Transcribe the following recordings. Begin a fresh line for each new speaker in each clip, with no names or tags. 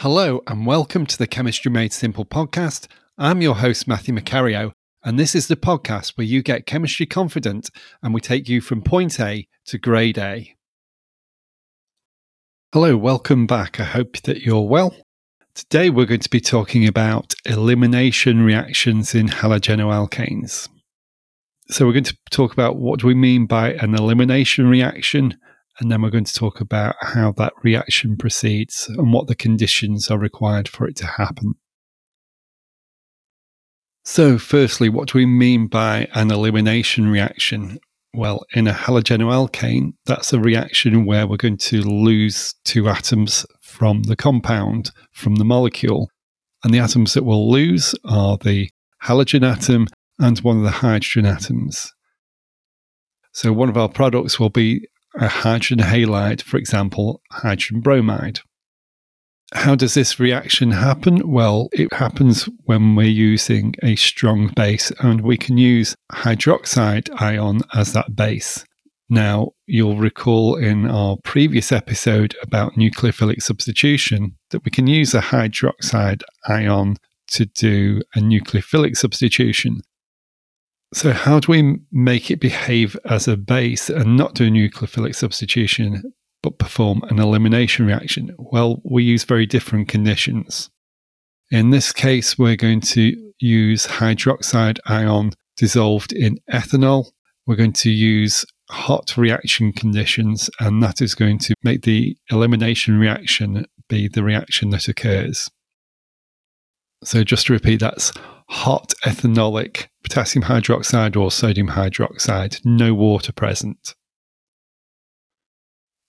Hello, and welcome to the Chemistry Made Simple podcast. I'm your host, Matthew Macario, and this is the podcast where you get chemistry confident and we take you from point A to grade A. Hello, welcome back. I hope that you're well. Today we're going to be talking about elimination reactions in halogenoalkanes. So we're going to talk about what do we mean by an elimination reaction and then we're going to talk about how that reaction proceeds and what the conditions are required for it to happen. So, firstly, what do we mean by an elimination reaction? Well, in a halogenoalkane, that's a reaction where we're going to lose two atoms from the compound, from the molecule. And the atoms that we'll lose are the halogen atom and one of the hydrogen atoms. So, one of our products will be a hydrogen halide, for example, hydrogen bromide. How does this reaction happen? Well, it happens when we're using a strong base, and we can use hydroxide ion as that base. Now, you'll recall in our previous episode about nucleophilic substitution that we can use a hydroxide ion to do a nucleophilic substitution. So, how do we make it behave as a base and not do a nucleophilic substitution, but perform an elimination reaction? Well, we use very different conditions. In this case, we're going to use hydroxide ion dissolved in ethanol. We're going to use hot reaction conditions, and that is going to make the elimination reaction be the reaction that occurs. So, just to repeat, that's hot ethanolic potassium hydroxide or sodium hydroxide, no water present.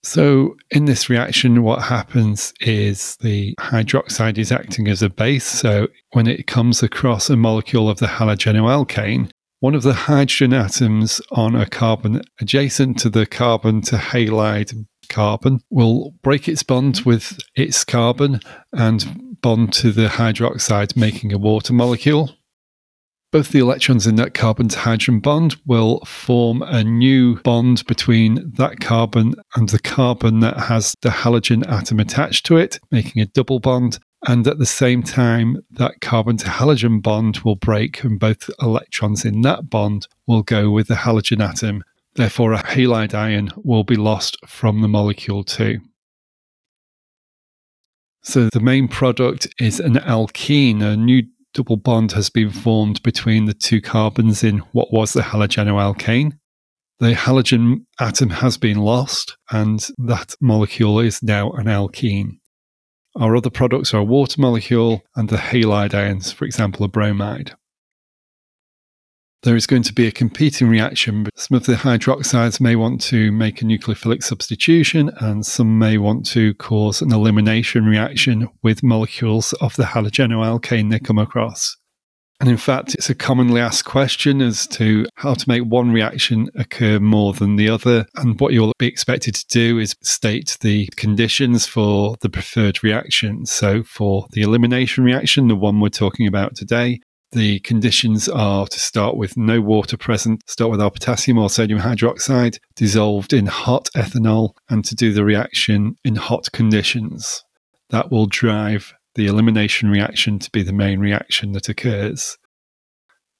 So, in this reaction, what happens is the hydroxide is acting as a base. So, when it comes across a molecule of the halogenoalkane, one of the hydrogen atoms on a carbon adjacent to the carbon to halide carbon will break its bond with its carbon and bond to the hydroxide, making a water molecule. Both the electrons in that carbon to hydrogen bond will form a new bond between that carbon and the carbon that has the halogen atom attached to it, making a double bond. And at the same time, that carbon to halogen bond will break, and both electrons in that bond will go with the halogen atom. Therefore, a halide ion will be lost from the molecule too. So the main product is an alkene, a new double bond has been formed between the two carbons in what was the halogenoalkane. The halogen atom has been lost, and that molecule is now an alkene. Our other products are a water molecule and the halide ions, for example, a bromide there is going to be a competing reaction. Some of the hydroxides may want to make a nucleophilic substitution, and some may want to cause an elimination reaction with molecules of the halogenoalkane they come across. And in fact, it's a commonly asked question as to how to make one reaction occur more than the other. And what you'll be expected to do is state the conditions for the preferred reaction. So, for the elimination reaction, the one we're talking about today, the conditions are to start with no water present, start with our potassium or sodium hydroxide dissolved in hot ethanol, and to do the reaction in hot conditions. That will drive the elimination reaction to be the main reaction that occurs.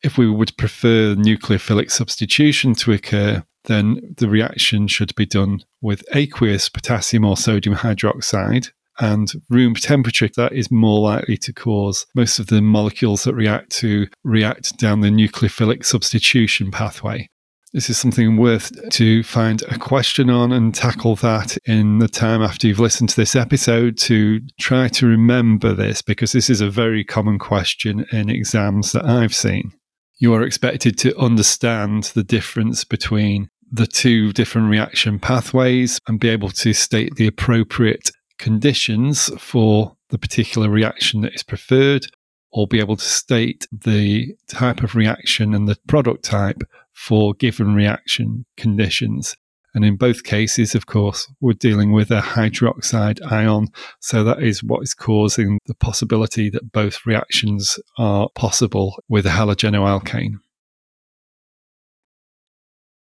If we would prefer nucleophilic substitution to occur, then the reaction should be done with aqueous potassium or sodium hydroxide and room temperature, that is more likely to cause most of the molecules that react to react down the nucleophilic substitution pathway. This is something worth to find a question on and tackle that in the time after you've listened to this episode to try to remember this because this is a very common question in exams that I've seen. You are expected to understand the difference between the two different reaction pathways and be able to state the appropriate conditions for the particular reaction that is preferred, or be able to state the type of reaction and the product type for given reaction conditions. And in both cases, of course, we're dealing with a hydroxide ion. So that is what is causing the possibility that both reactions are possible with a halogenoalkane.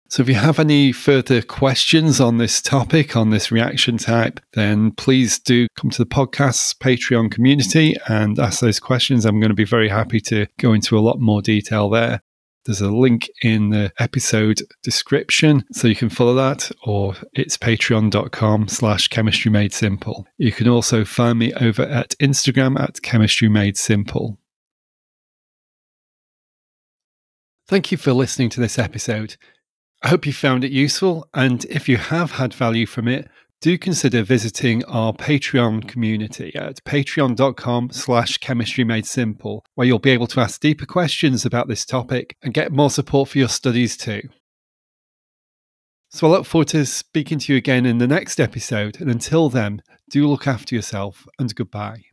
So if you have any further questions on this topic, on this reaction type, then please do come to the podcast's Patreon community and ask those questions. I'm going to be very happy to go into a lot more detail there. There's a link in the episode description, so you can follow that, or it's patreon.com slash chemistry made simple. You can also find me over at Instagram at chemistry made simple. Thank you for listening to this episode. I hope you found it useful, and if you have had value from it, do consider visiting our Patreon community at patreon.com slash chemistry made simple, where you'll be able to ask deeper questions about this topic and get more support for your studies too. So I look forward to speaking to you again in the next episode, and until then, do look after yourself and goodbye.